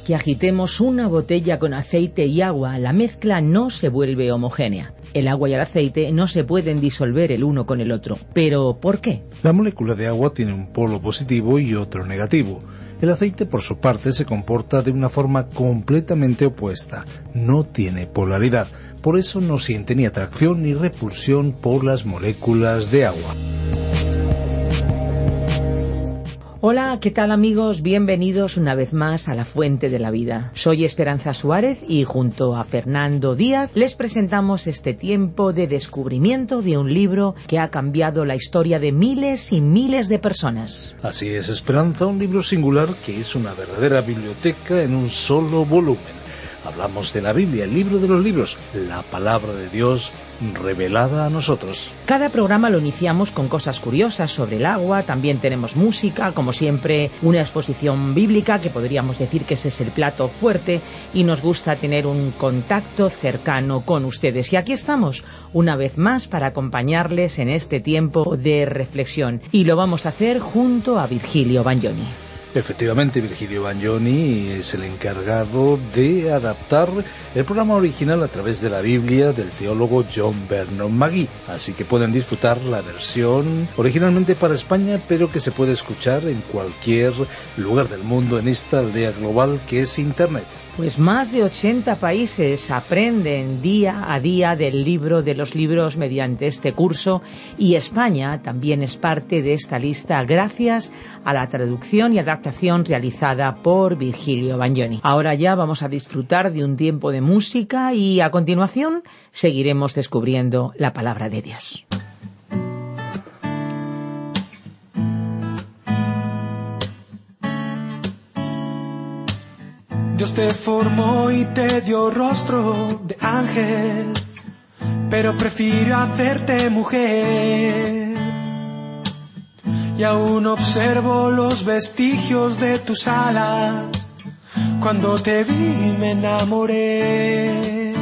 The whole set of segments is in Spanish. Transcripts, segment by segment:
Que agitemos una botella con aceite y agua, la mezcla no se vuelve homogénea. El agua y el aceite no se pueden disolver el uno con el otro. ¿Pero por qué? La molécula de agua tiene un polo positivo y otro negativo. El aceite, por su parte, se comporta de una forma completamente opuesta. No tiene polaridad. Por eso no siente ni atracción ni repulsión por las moléculas de agua. Hola, ¿qué tal amigos? Bienvenidos una vez más a La Fuente de la Vida. Soy Esperanza Suárez y junto a Fernando Díaz les presentamos este tiempo de descubrimiento de un libro que ha cambiado la historia de miles y miles de personas. Así es, Esperanza, un libro singular que es una verdadera biblioteca en un solo volumen. Hablamos de la Biblia, el libro de los libros, la palabra de Dios revelada a nosotros. Cada programa lo iniciamos con cosas curiosas sobre el agua, también tenemos música, como siempre una exposición bíblica, que podríamos decir que ese es el plato fuerte, y nos gusta tener un contacto cercano con ustedes. Y aquí estamos, una vez más, para acompañarles en este tiempo de reflexión, y lo vamos a hacer junto a Virgilio Bagnoni. Efectivamente, Virgilio Bagnoni es el encargado de adaptar el programa original a través de la Biblia del teólogo John Vernon Magee. Así que pueden disfrutar la versión originalmente para España, pero que se puede escuchar en cualquier lugar del mundo en esta aldea global que es Internet. Pues más de 80 países aprenden día a día del libro de los libros mediante este curso y España también es parte de esta lista gracias a la traducción y adaptación realizada por Virgilio Bagnoni. Ahora ya vamos a disfrutar de un tiempo de música y a continuación seguiremos descubriendo la palabra de Dios. Dios te formó y te dio rostro de ángel, pero prefirió hacerte mujer. Y aún observo los vestigios de tus alas. Cuando te vi me enamoré.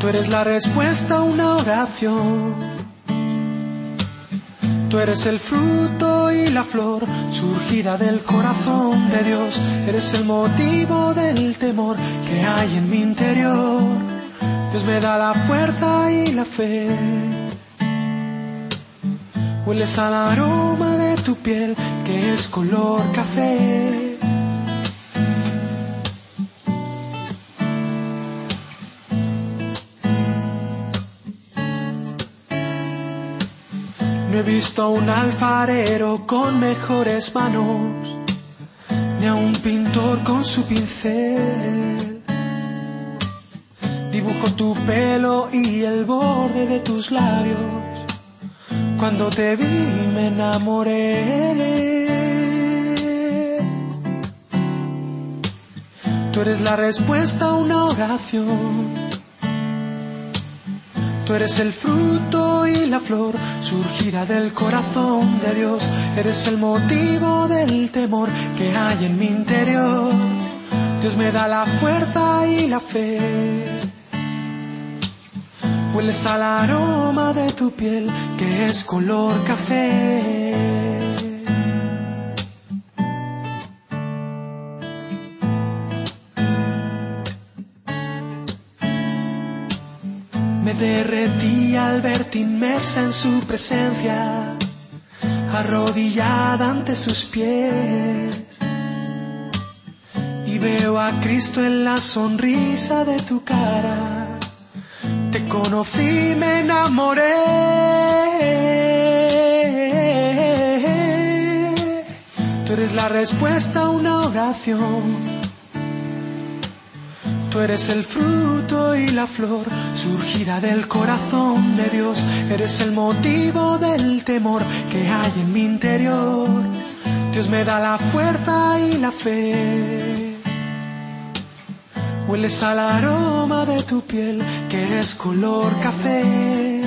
Tú eres la respuesta a una oración. Tú eres el fruto y la flor surgida del corazón de Dios. Eres el motivo del temor que hay en mi interior. Dios me da la fuerza y la fe. Hueles al aroma de tu piel que es color café. No he visto a un alfarero con mejores manos, ni a un pintor con su pincel. Dibujo tu pelo y el borde de tus labios. Cuando te vi me enamoré. Tú eres la respuesta a una oración. Tú eres el fruto y la flor surgida del corazón de Dios. Eres el motivo del temor que hay en mi interior. Dios me da la fuerza y la fe. Hueles al aroma de tu piel que es color café. Derretí al verte inmersa en su presencia, arrodillada ante sus pies. Y veo a Cristo en la sonrisa de tu cara. Te conocí, me enamoré. Tú eres la respuesta a una oración. Tú eres el fruto y la flor surgida del corazón de Dios. Eres el motivo del temor que hay en mi interior. Dios me da la fuerza y la fe. Hueles al aroma de tu piel que es color café.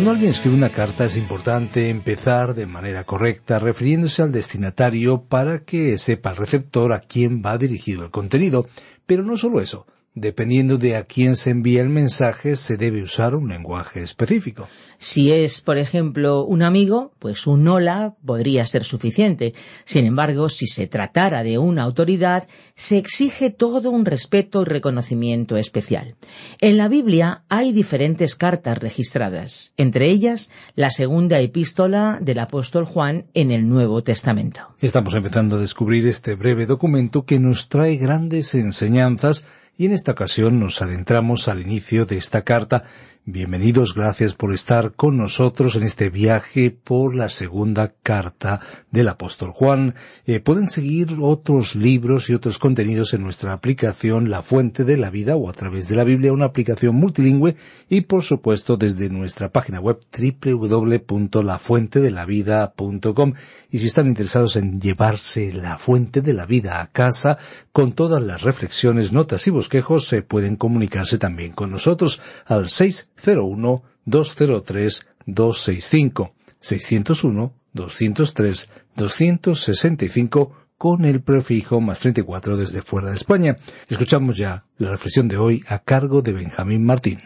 Cuando alguien escribe una carta es importante empezar de manera correcta refiriéndose al destinatario para que sepa el receptor a quién va dirigido el contenido. Pero no solo eso, Dependiendo de a quién se envía el mensaje, se debe usar un lenguaje específico. Si es, por ejemplo, un amigo, pues un hola podría ser suficiente. Sin embargo, si se tratara de una autoridad, se exige todo un respeto y reconocimiento especial. En la Biblia hay diferentes cartas registradas, entre ellas la segunda epístola del apóstol Juan en el Nuevo Testamento. Estamos empezando a descubrir este breve documento que nos trae grandes enseñanzas y en esta ocasión nos adentramos al inicio de esta carta Bienvenidos, gracias por estar con nosotros en este viaje por la segunda carta del apóstol Juan. Eh, pueden seguir otros libros y otros contenidos en nuestra aplicación La Fuente de la Vida o a través de la Biblia, una aplicación multilingüe y por supuesto desde nuestra página web www.lafuentedelavida.com y si están interesados en llevarse la Fuente de la Vida a casa con todas las reflexiones, notas y bosquejos, se pueden comunicarse también con nosotros al 6 01 203 265 601 203 265 con el prefijo más 34 desde fuera de España. Escuchamos ya la reflexión de hoy a cargo de Benjamín Martín.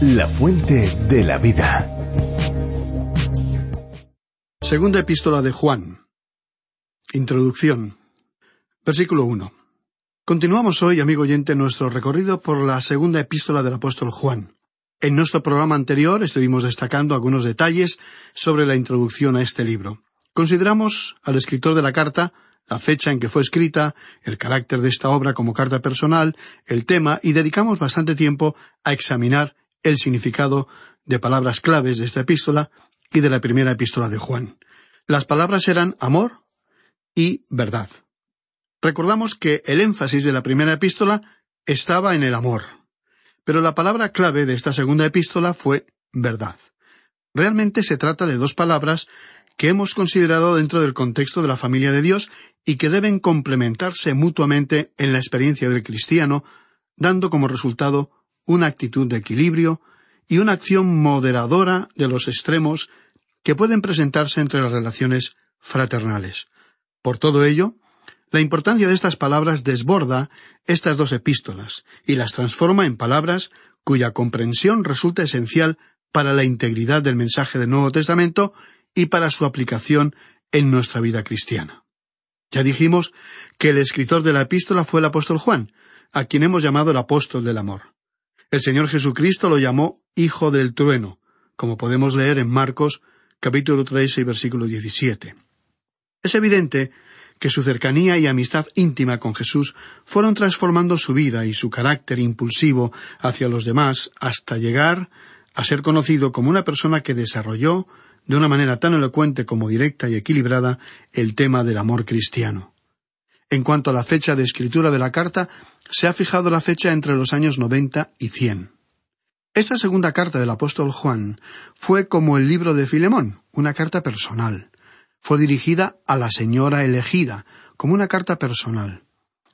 La fuente de la vida. Segunda epístola de Juan. Introducción. Versículo 1. Continuamos hoy, amigo oyente, nuestro recorrido por la segunda epístola del apóstol Juan. En nuestro programa anterior estuvimos destacando algunos detalles sobre la introducción a este libro. Consideramos al escritor de la carta, la fecha en que fue escrita, el carácter de esta obra como carta personal, el tema, y dedicamos bastante tiempo a examinar el significado de palabras claves de esta epístola y de la primera epístola de Juan. Las palabras eran amor y verdad. Recordamos que el énfasis de la primera epístola estaba en el amor, pero la palabra clave de esta segunda epístola fue verdad. Realmente se trata de dos palabras que hemos considerado dentro del contexto de la familia de Dios y que deben complementarse mutuamente en la experiencia del cristiano, dando como resultado una actitud de equilibrio y una acción moderadora de los extremos que pueden presentarse entre las relaciones fraternales. Por todo ello, la importancia de estas palabras desborda estas dos epístolas y las transforma en palabras cuya comprensión resulta esencial para la integridad del mensaje del Nuevo Testamento y para su aplicación en nuestra vida cristiana. Ya dijimos que el escritor de la epístola fue el apóstol Juan, a quien hemos llamado el apóstol del amor. El Señor Jesucristo lo llamó Hijo del Trueno, como podemos leer en Marcos capítulo 3 y versículo 17. Es evidente que su cercanía y amistad íntima con Jesús fueron transformando su vida y su carácter impulsivo hacia los demás hasta llegar a ser conocido como una persona que desarrolló, de una manera tan elocuente como directa y equilibrada, el tema del amor cristiano. En cuanto a la fecha de escritura de la carta, se ha fijado la fecha entre los años noventa y cien. Esta segunda carta del apóstol Juan fue como el libro de Filemón, una carta personal fue dirigida a la señora elegida, como una carta personal.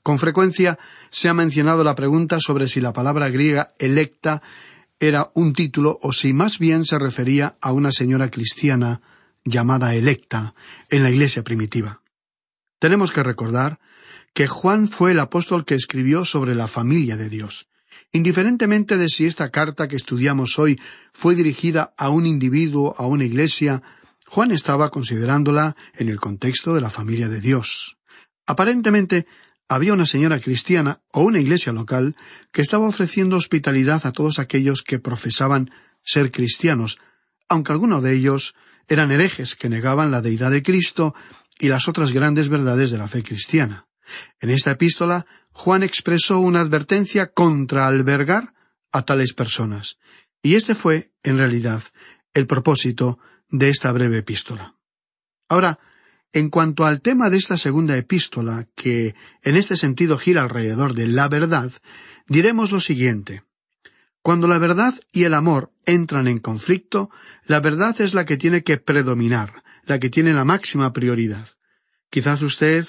Con frecuencia se ha mencionado la pregunta sobre si la palabra griega electa era un título o si más bien se refería a una señora cristiana llamada electa en la iglesia primitiva. Tenemos que recordar que Juan fue el apóstol que escribió sobre la familia de Dios. Indiferentemente de si esta carta que estudiamos hoy fue dirigida a un individuo, a una iglesia, Juan estaba considerándola en el contexto de la familia de Dios. Aparentemente había una señora cristiana o una iglesia local que estaba ofreciendo hospitalidad a todos aquellos que profesaban ser cristianos, aunque algunos de ellos eran herejes que negaban la deidad de Cristo y las otras grandes verdades de la fe cristiana. En esta epístola, Juan expresó una advertencia contra albergar a tales personas, y este fue, en realidad, el propósito de esta breve epístola. Ahora, en cuanto al tema de esta segunda epístola, que en este sentido gira alrededor de la verdad, diremos lo siguiente. Cuando la verdad y el amor entran en conflicto, la verdad es la que tiene que predominar, la que tiene la máxima prioridad. Quizás usted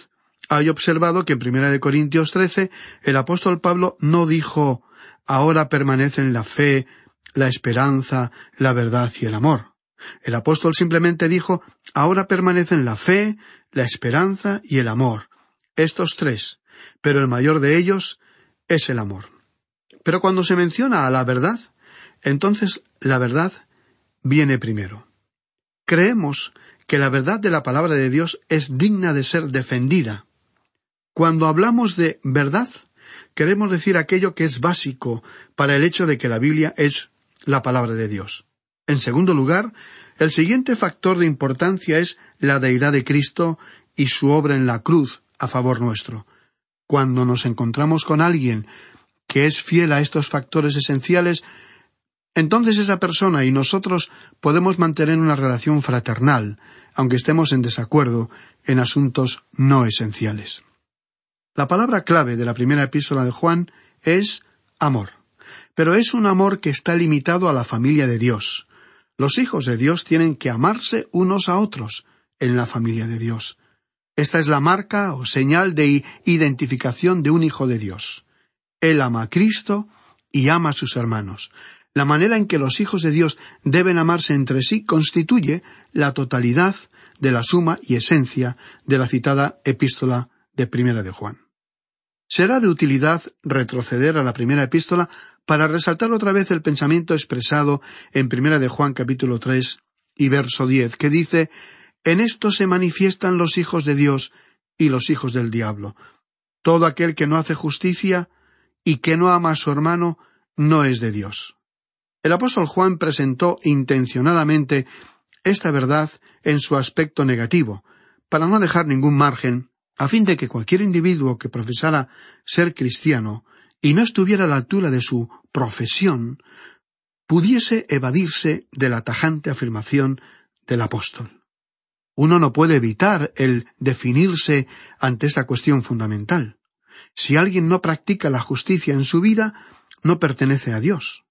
haya observado que en Primera de Corintios 13 el apóstol Pablo no dijo ahora permanecen la fe, la esperanza, la verdad y el amor. El apóstol simplemente dijo ahora permanecen la fe, la esperanza y el amor. Estos tres, pero el mayor de ellos es el amor. Pero cuando se menciona a la verdad, entonces la verdad viene primero. Creemos que la verdad de la palabra de Dios es digna de ser defendida. Cuando hablamos de verdad, queremos decir aquello que es básico para el hecho de que la Biblia es la palabra de Dios. En segundo lugar, el siguiente factor de importancia es la deidad de Cristo y su obra en la cruz a favor nuestro. Cuando nos encontramos con alguien que es fiel a estos factores esenciales, entonces esa persona y nosotros podemos mantener una relación fraternal, aunque estemos en desacuerdo en asuntos no esenciales. La palabra clave de la primera epístola de Juan es amor. Pero es un amor que está limitado a la familia de Dios, los hijos de Dios tienen que amarse unos a otros en la familia de Dios. Esta es la marca o señal de identificación de un hijo de Dios. Él ama a Cristo y ama a sus hermanos. La manera en que los hijos de Dios deben amarse entre sí constituye la totalidad de la suma y esencia de la citada epístola de Primera de Juan. Será de utilidad retroceder a la primera epístola para resaltar otra vez el pensamiento expresado en primera de Juan capítulo tres y verso diez, que dice En esto se manifiestan los hijos de Dios y los hijos del diablo. Todo aquel que no hace justicia y que no ama a su hermano no es de Dios. El apóstol Juan presentó intencionadamente esta verdad en su aspecto negativo, para no dejar ningún margen a fin de que cualquier individuo que profesara ser cristiano y no estuviera a la altura de su profesión, pudiese evadirse de la tajante afirmación del apóstol. Uno no puede evitar el definirse ante esta cuestión fundamental. Si alguien no practica la justicia en su vida, no pertenece a Dios.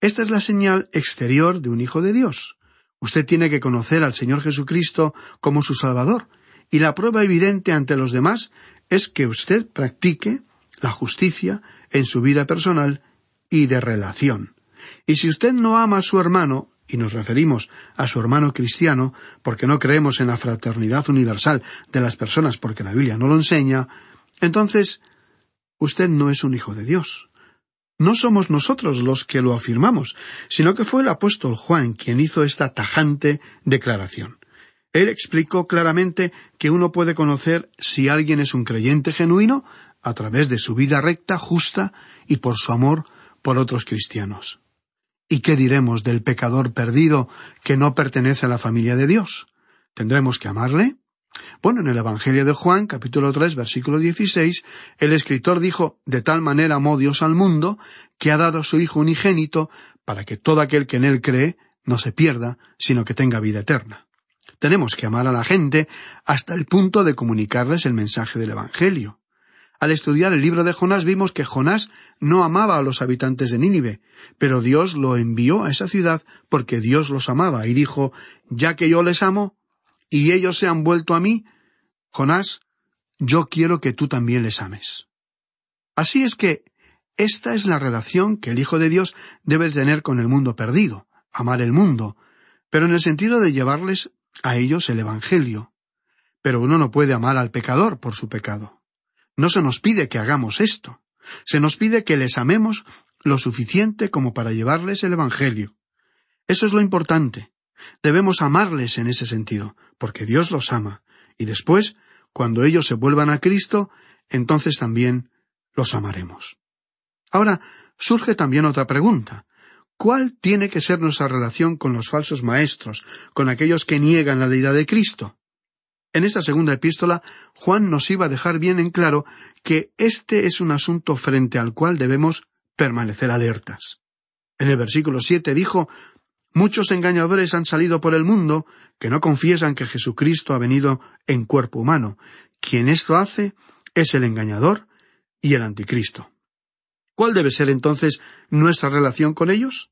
Esta es la señal exterior de un hijo de Dios. Usted tiene que conocer al Señor Jesucristo como su Salvador, y la prueba evidente ante los demás es que usted practique la justicia en su vida personal y de relación. Y si usted no ama a su hermano, y nos referimos a su hermano cristiano, porque no creemos en la fraternidad universal de las personas porque la Biblia no lo enseña, entonces usted no es un hijo de Dios. No somos nosotros los que lo afirmamos, sino que fue el apóstol Juan quien hizo esta tajante declaración. Él explicó claramente que uno puede conocer si alguien es un creyente genuino a través de su vida recta, justa y por su amor por otros cristianos. ¿Y qué diremos del pecador perdido que no pertenece a la familia de Dios? ¿Tendremos que amarle? Bueno, en el Evangelio de Juan, capítulo tres, versículo dieciséis, el escritor dijo De tal manera amó Dios al mundo, que ha dado a su Hijo unigénito, para que todo aquel que en él cree no se pierda, sino que tenga vida eterna. Tenemos que amar a la gente hasta el punto de comunicarles el mensaje del Evangelio. Al estudiar el libro de Jonás vimos que Jonás no amaba a los habitantes de Nínive, pero Dios lo envió a esa ciudad porque Dios los amaba y dijo Ya que yo les amo y ellos se han vuelto a mí, Jonás, yo quiero que tú también les ames. Así es que esta es la relación que el Hijo de Dios debe tener con el mundo perdido, amar el mundo, pero en el sentido de llevarles a ellos el Evangelio. Pero uno no puede amar al pecador por su pecado. No se nos pide que hagamos esto. Se nos pide que les amemos lo suficiente como para llevarles el Evangelio. Eso es lo importante. Debemos amarles en ese sentido, porque Dios los ama, y después, cuando ellos se vuelvan a Cristo, entonces también los amaremos. Ahora, surge también otra pregunta. ¿Cuál tiene que ser nuestra relación con los falsos maestros, con aquellos que niegan la deidad de Cristo? En esta segunda epístola, Juan nos iba a dejar bien en claro que este es un asunto frente al cual debemos permanecer alertas. En el versículo siete dijo Muchos engañadores han salido por el mundo que no confiesan que Jesucristo ha venido en cuerpo humano. Quien esto hace es el engañador y el anticristo. ¿Cuál debe ser entonces nuestra relación con ellos?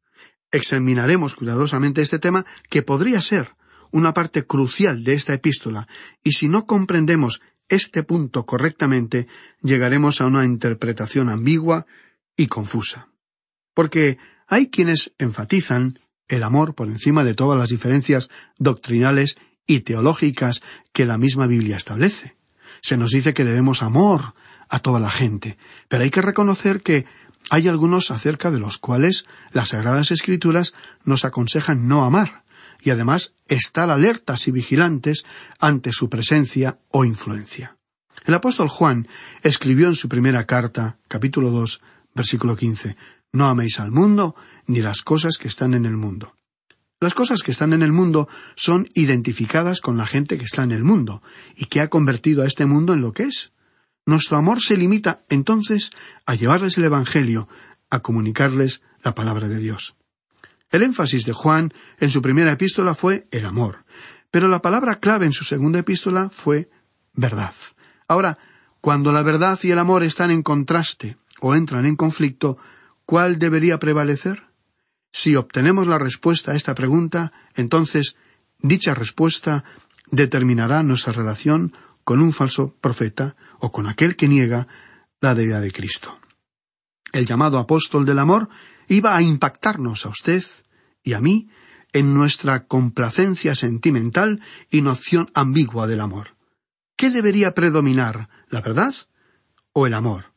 Examinaremos cuidadosamente este tema que podría ser una parte crucial de esta epístola, y si no comprendemos este punto correctamente, llegaremos a una interpretación ambigua y confusa. Porque hay quienes enfatizan el amor por encima de todas las diferencias doctrinales y teológicas que la misma Biblia establece. Se nos dice que debemos amor a toda la gente, pero hay que reconocer que hay algunos acerca de los cuales las Sagradas Escrituras nos aconsejan no amar, y además estar alertas y vigilantes ante su presencia o influencia. El apóstol Juan escribió en su primera carta, capítulo dos, versículo quince, No améis al mundo ni las cosas que están en el mundo. Las cosas que están en el mundo son identificadas con la gente que está en el mundo y que ha convertido a este mundo en lo que es. Nuestro amor se limita entonces a llevarles el Evangelio, a comunicarles la palabra de Dios. El énfasis de Juan en su primera epístola fue el amor, pero la palabra clave en su segunda epístola fue verdad. Ahora, cuando la verdad y el amor están en contraste o entran en conflicto, ¿cuál debería prevalecer? Si obtenemos la respuesta a esta pregunta, entonces dicha respuesta determinará nuestra relación con un falso profeta o con aquel que niega la deidad de Cristo. El llamado apóstol del amor iba a impactarnos a usted y a mí en nuestra complacencia sentimental y noción ambigua del amor. ¿Qué debería predominar, la verdad o el amor?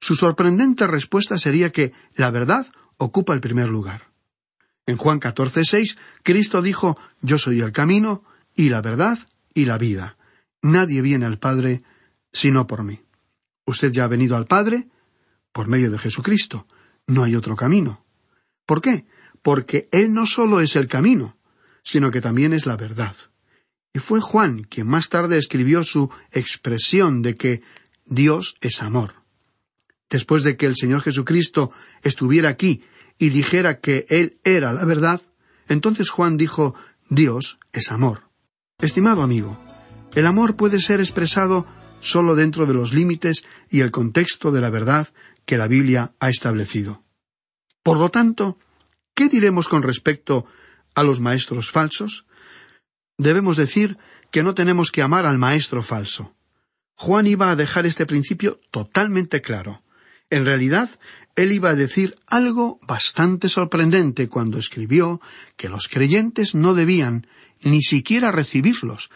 Su sorprendente respuesta sería que la verdad ocupa el primer lugar. En Juan 14:6, Cristo dijo, Yo soy el camino y la verdad y la vida. Nadie viene al Padre sino por mí. Usted ya ha venido al Padre por medio de Jesucristo. No hay otro camino. ¿Por qué? Porque Él no solo es el camino, sino que también es la verdad. Y fue Juan quien más tarde escribió su expresión de que Dios es amor. Después de que el Señor Jesucristo estuviera aquí y dijera que Él era la verdad, entonces Juan dijo Dios es amor. Estimado amigo, el amor puede ser expresado solo dentro de los límites y el contexto de la verdad que la Biblia ha establecido. Por lo tanto, ¿qué diremos con respecto a los maestros falsos? Debemos decir que no tenemos que amar al maestro falso. Juan iba a dejar este principio totalmente claro. En realidad, él iba a decir algo bastante sorprendente cuando escribió que los creyentes no debían ni siquiera recibirlos,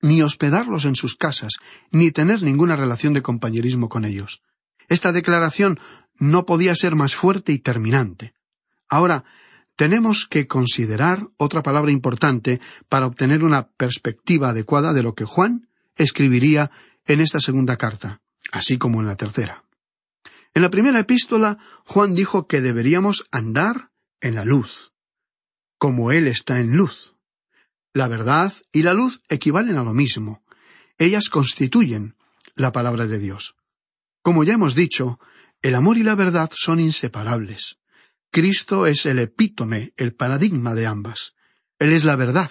ni hospedarlos en sus casas, ni tener ninguna relación de compañerismo con ellos. Esta declaración no podía ser más fuerte y terminante. Ahora, tenemos que considerar otra palabra importante para obtener una perspectiva adecuada de lo que Juan escribiría en esta segunda carta, así como en la tercera. En la primera epístola, Juan dijo que deberíamos andar en la luz, como Él está en luz. La verdad y la luz equivalen a lo mismo. Ellas constituyen la palabra de Dios. Como ya hemos dicho, el amor y la verdad son inseparables. Cristo es el epítome, el paradigma de ambas. Él es la verdad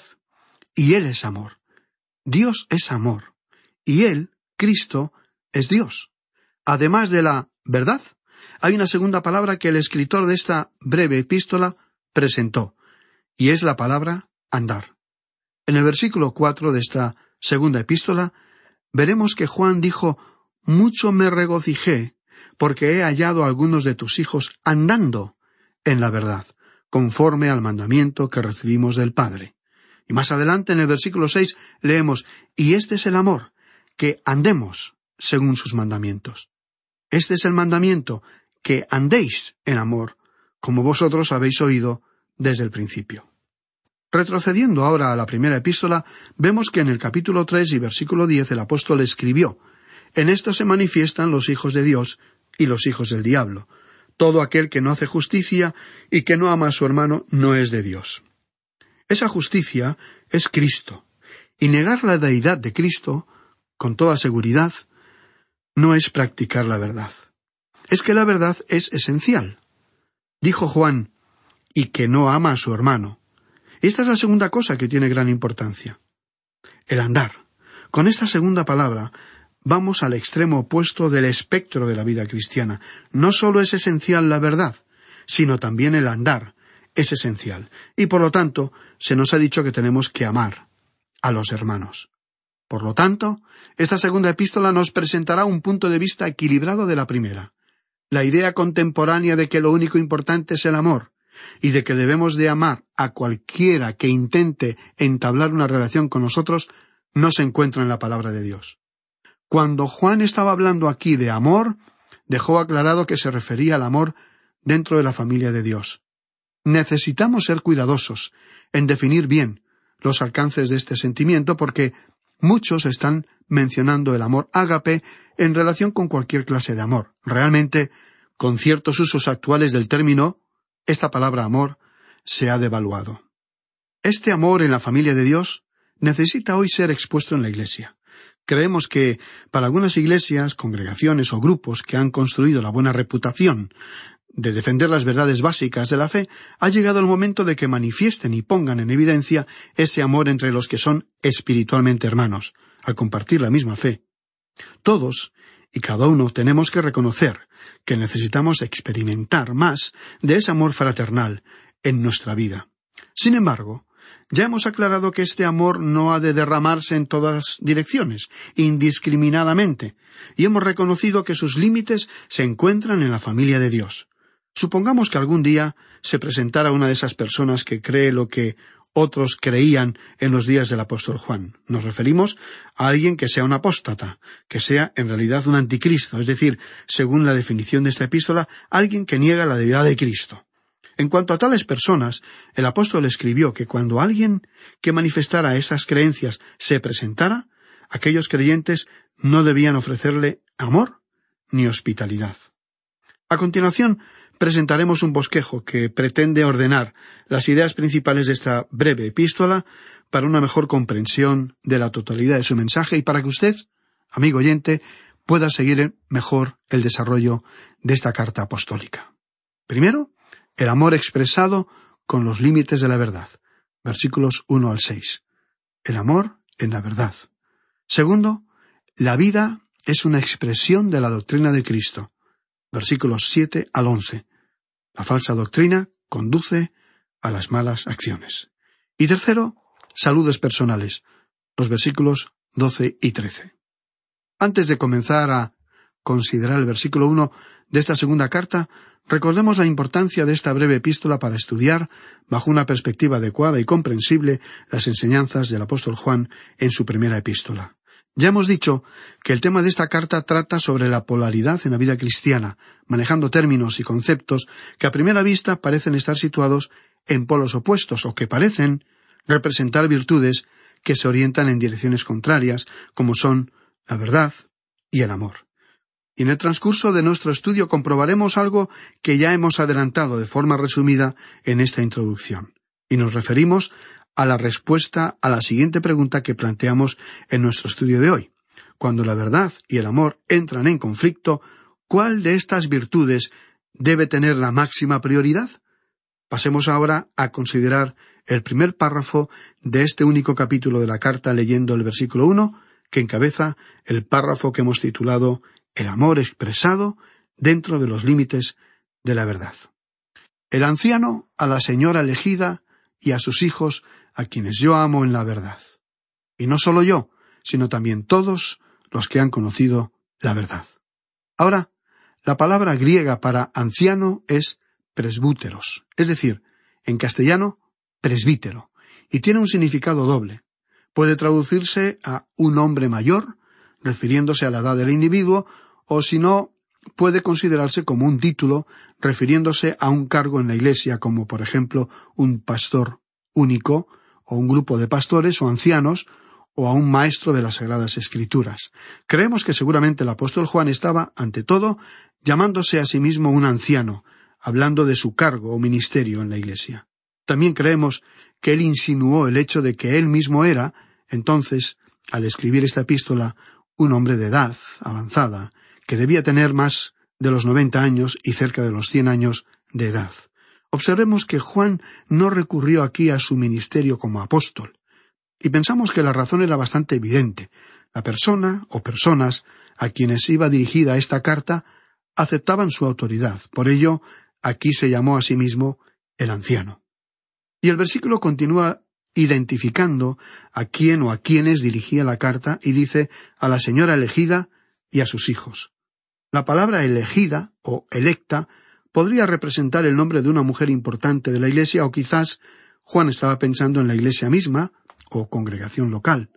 y Él es amor. Dios es amor y Él, Cristo, es Dios. Además de la verdad, hay una segunda palabra que el escritor de esta breve epístola presentó, y es la palabra andar. En el versículo cuatro de esta segunda epístola, veremos que Juan dijo Mucho me regocijé, porque he hallado a algunos de tus hijos andando en la verdad, conforme al mandamiento que recibimos del Padre. Y más adelante en el versículo seis leemos Y este es el amor, que andemos según sus mandamientos. Este es el mandamiento, que andéis en amor, como vosotros habéis oído desde el principio. Retrocediendo ahora a la primera epístola, vemos que en el capítulo tres y versículo diez el apóstol escribió En esto se manifiestan los hijos de Dios y los hijos del diablo. Todo aquel que no hace justicia y que no ama a su hermano no es de Dios. Esa justicia es Cristo, y negar la deidad de Cristo, con toda seguridad, no es practicar la verdad. Es que la verdad es esencial. Dijo Juan, y que no ama a su hermano. Esta es la segunda cosa que tiene gran importancia. El andar. Con esta segunda palabra vamos al extremo opuesto del espectro de la vida cristiana. No solo es esencial la verdad, sino también el andar es esencial. Y por lo tanto, se nos ha dicho que tenemos que amar a los hermanos. Por lo tanto, esta segunda epístola nos presentará un punto de vista equilibrado de la primera. La idea contemporánea de que lo único importante es el amor, y de que debemos de amar a cualquiera que intente entablar una relación con nosotros, no se encuentra en la palabra de Dios. Cuando Juan estaba hablando aquí de amor, dejó aclarado que se refería al amor dentro de la familia de Dios. Necesitamos ser cuidadosos en definir bien los alcances de este sentimiento porque muchos están mencionando el amor ágape en relación con cualquier clase de amor. Realmente, con ciertos usos actuales del término, esta palabra amor se ha devaluado. Este amor en la familia de Dios necesita hoy ser expuesto en la Iglesia. Creemos que para algunas iglesias, congregaciones o grupos que han construido la buena reputación de defender las verdades básicas de la fe, ha llegado el momento de que manifiesten y pongan en evidencia ese amor entre los que son espiritualmente hermanos, al compartir la misma fe. Todos y cada uno tenemos que reconocer que necesitamos experimentar más de ese amor fraternal en nuestra vida. Sin embargo, ya hemos aclarado que este amor no ha de derramarse en todas direcciones, indiscriminadamente, y hemos reconocido que sus límites se encuentran en la familia de Dios. Supongamos que algún día se presentara una de esas personas que cree lo que otros creían en los días del apóstol Juan. Nos referimos a alguien que sea un apóstata, que sea en realidad un anticristo, es decir, según la definición de esta epístola, alguien que niega la deidad de Cristo. En cuanto a tales personas, el apóstol escribió que cuando alguien que manifestara esas creencias se presentara, aquellos creyentes no debían ofrecerle amor ni hospitalidad. A continuación, presentaremos un bosquejo que pretende ordenar las ideas principales de esta breve epístola para una mejor comprensión de la totalidad de su mensaje y para que usted, amigo oyente, pueda seguir mejor el desarrollo de esta carta apostólica. Primero, el amor expresado con los límites de la verdad. Versículos 1 al 6. El amor en la verdad. Segundo, la vida es una expresión de la doctrina de Cristo. Versículos 7 al 11. La falsa doctrina conduce a las malas acciones. Y tercero, saludos personales. Los versículos 12 y 13. Antes de comenzar a considerar el versículo 1 de esta segunda carta, Recordemos la importancia de esta breve epístola para estudiar, bajo una perspectiva adecuada y comprensible, las enseñanzas del apóstol Juan en su primera epístola. Ya hemos dicho que el tema de esta carta trata sobre la polaridad en la vida cristiana, manejando términos y conceptos que a primera vista parecen estar situados en polos opuestos o que parecen representar virtudes que se orientan en direcciones contrarias, como son la verdad y el amor. Y en el transcurso de nuestro estudio comprobaremos algo que ya hemos adelantado de forma resumida en esta introducción. Y nos referimos a la respuesta a la siguiente pregunta que planteamos en nuestro estudio de hoy. Cuando la verdad y el amor entran en conflicto, ¿cuál de estas virtudes debe tener la máxima prioridad? Pasemos ahora a considerar el primer párrafo de este único capítulo de la carta leyendo el versículo uno, que encabeza el párrafo que hemos titulado el amor expresado dentro de los límites de la verdad. El anciano a la señora elegida y a sus hijos a quienes yo amo en la verdad. Y no solo yo, sino también todos los que han conocido la verdad. Ahora, la palabra griega para anciano es presbúteros, es decir, en castellano, presbítero, y tiene un significado doble. Puede traducirse a un hombre mayor, refiriéndose a la edad del individuo, o si no, puede considerarse como un título refiriéndose a un cargo en la Iglesia, como por ejemplo un pastor único, o un grupo de pastores o ancianos, o a un maestro de las Sagradas Escrituras. Creemos que seguramente el apóstol Juan estaba, ante todo, llamándose a sí mismo un anciano, hablando de su cargo o ministerio en la Iglesia. También creemos que él insinuó el hecho de que él mismo era, entonces, al escribir esta epístola, un hombre de edad avanzada, que debía tener más de los noventa años y cerca de los cien años de edad. Observemos que Juan no recurrió aquí a su ministerio como apóstol, y pensamos que la razón era bastante evidente. La persona o personas a quienes iba dirigida esta carta aceptaban su autoridad. Por ello, aquí se llamó a sí mismo el anciano. Y el versículo continúa identificando a quién o a quienes dirigía la carta y dice a la señora elegida y a sus hijos. La palabra elegida o electa podría representar el nombre de una mujer importante de la Iglesia o quizás Juan estaba pensando en la Iglesia misma o congregación local.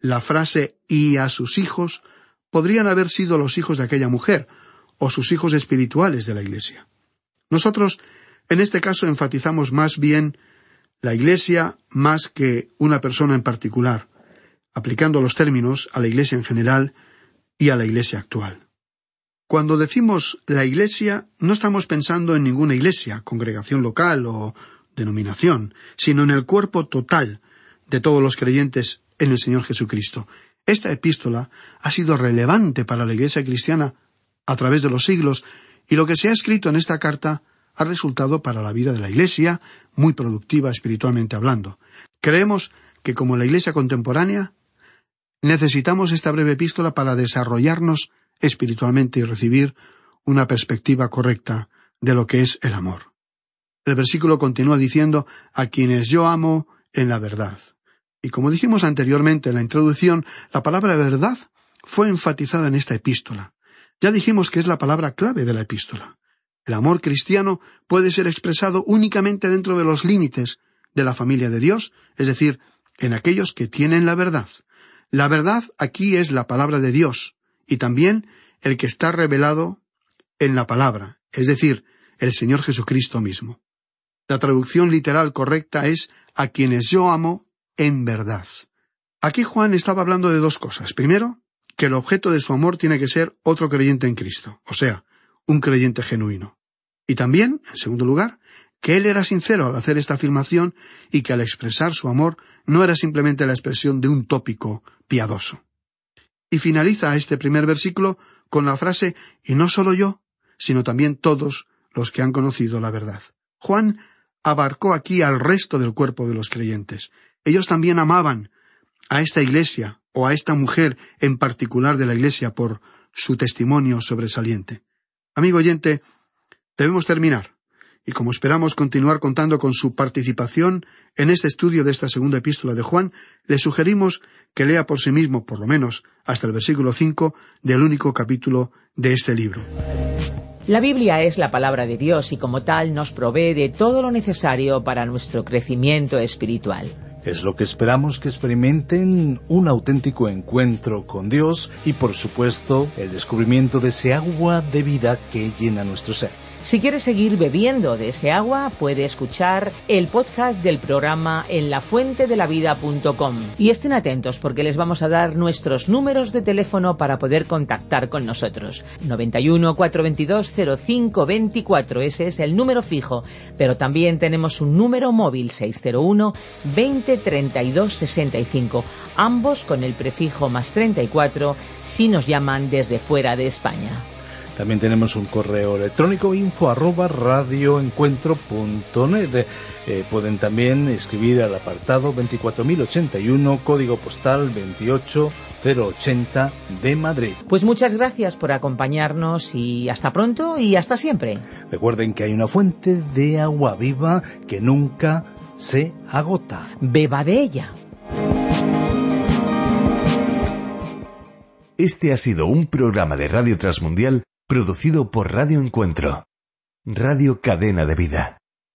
La frase y a sus hijos podrían haber sido los hijos de aquella mujer o sus hijos espirituales de la Iglesia. Nosotros, en este caso, enfatizamos más bien la Iglesia más que una persona en particular, aplicando los términos a la Iglesia en general y a la Iglesia actual. Cuando decimos la Iglesia, no estamos pensando en ninguna iglesia, congregación local o denominación, sino en el cuerpo total de todos los creyentes en el Señor Jesucristo. Esta epístola ha sido relevante para la Iglesia cristiana a través de los siglos y lo que se ha escrito en esta carta ha resultado para la vida de la Iglesia muy productiva espiritualmente hablando. Creemos que como la Iglesia contemporánea necesitamos esta breve epístola para desarrollarnos espiritualmente y recibir una perspectiva correcta de lo que es el amor. El versículo continúa diciendo a quienes yo amo en la verdad. Y como dijimos anteriormente en la introducción, la palabra verdad fue enfatizada en esta epístola. Ya dijimos que es la palabra clave de la epístola. El amor cristiano puede ser expresado únicamente dentro de los límites de la familia de Dios, es decir, en aquellos que tienen la verdad. La verdad aquí es la palabra de Dios, y también el que está revelado en la palabra, es decir, el Señor Jesucristo mismo. La traducción literal correcta es a quienes yo amo en verdad. Aquí Juan estaba hablando de dos cosas. Primero, que el objeto de su amor tiene que ser otro creyente en Cristo, o sea, un creyente genuino. Y también, en segundo lugar, que él era sincero al hacer esta afirmación y que al expresar su amor no era simplemente la expresión de un tópico piadoso. Y finaliza este primer versículo con la frase y no solo yo, sino también todos los que han conocido la verdad. Juan abarcó aquí al resto del cuerpo de los creyentes. Ellos también amaban a esta iglesia o a esta mujer en particular de la iglesia por su testimonio sobresaliente. Amigo oyente, debemos terminar. Y como esperamos continuar contando con su participación en este estudio de esta segunda epístola de Juan, le sugerimos que lea por sí mismo, por lo menos, hasta el versículo cinco del único capítulo de este libro. La Biblia es la palabra de Dios y como tal nos provee de todo lo necesario para nuestro crecimiento espiritual. Es lo que esperamos que experimenten un auténtico encuentro con Dios y por supuesto el descubrimiento de ese agua de vida que llena nuestro ser. Si quieres seguir bebiendo de ese agua, puede escuchar el podcast del programa en lafuentedelavida.com. Y estén atentos porque les vamos a dar nuestros números de teléfono para poder contactar con nosotros. 91 422 0524, ese es el número fijo, pero también tenemos un número móvil 601 20 32 65, ambos con el prefijo más 34 si nos llaman desde fuera de España. También tenemos un correo electrónico info arroba radioencuentro.net. Eh, pueden también escribir al apartado 24081, código postal 28080 de Madrid. Pues muchas gracias por acompañarnos y hasta pronto y hasta siempre. Recuerden que hay una fuente de agua viva que nunca se agota. Beba de ella. Este ha sido un programa de Radio Transmundial producido por Radio Encuentro, Radio Cadena de Vida.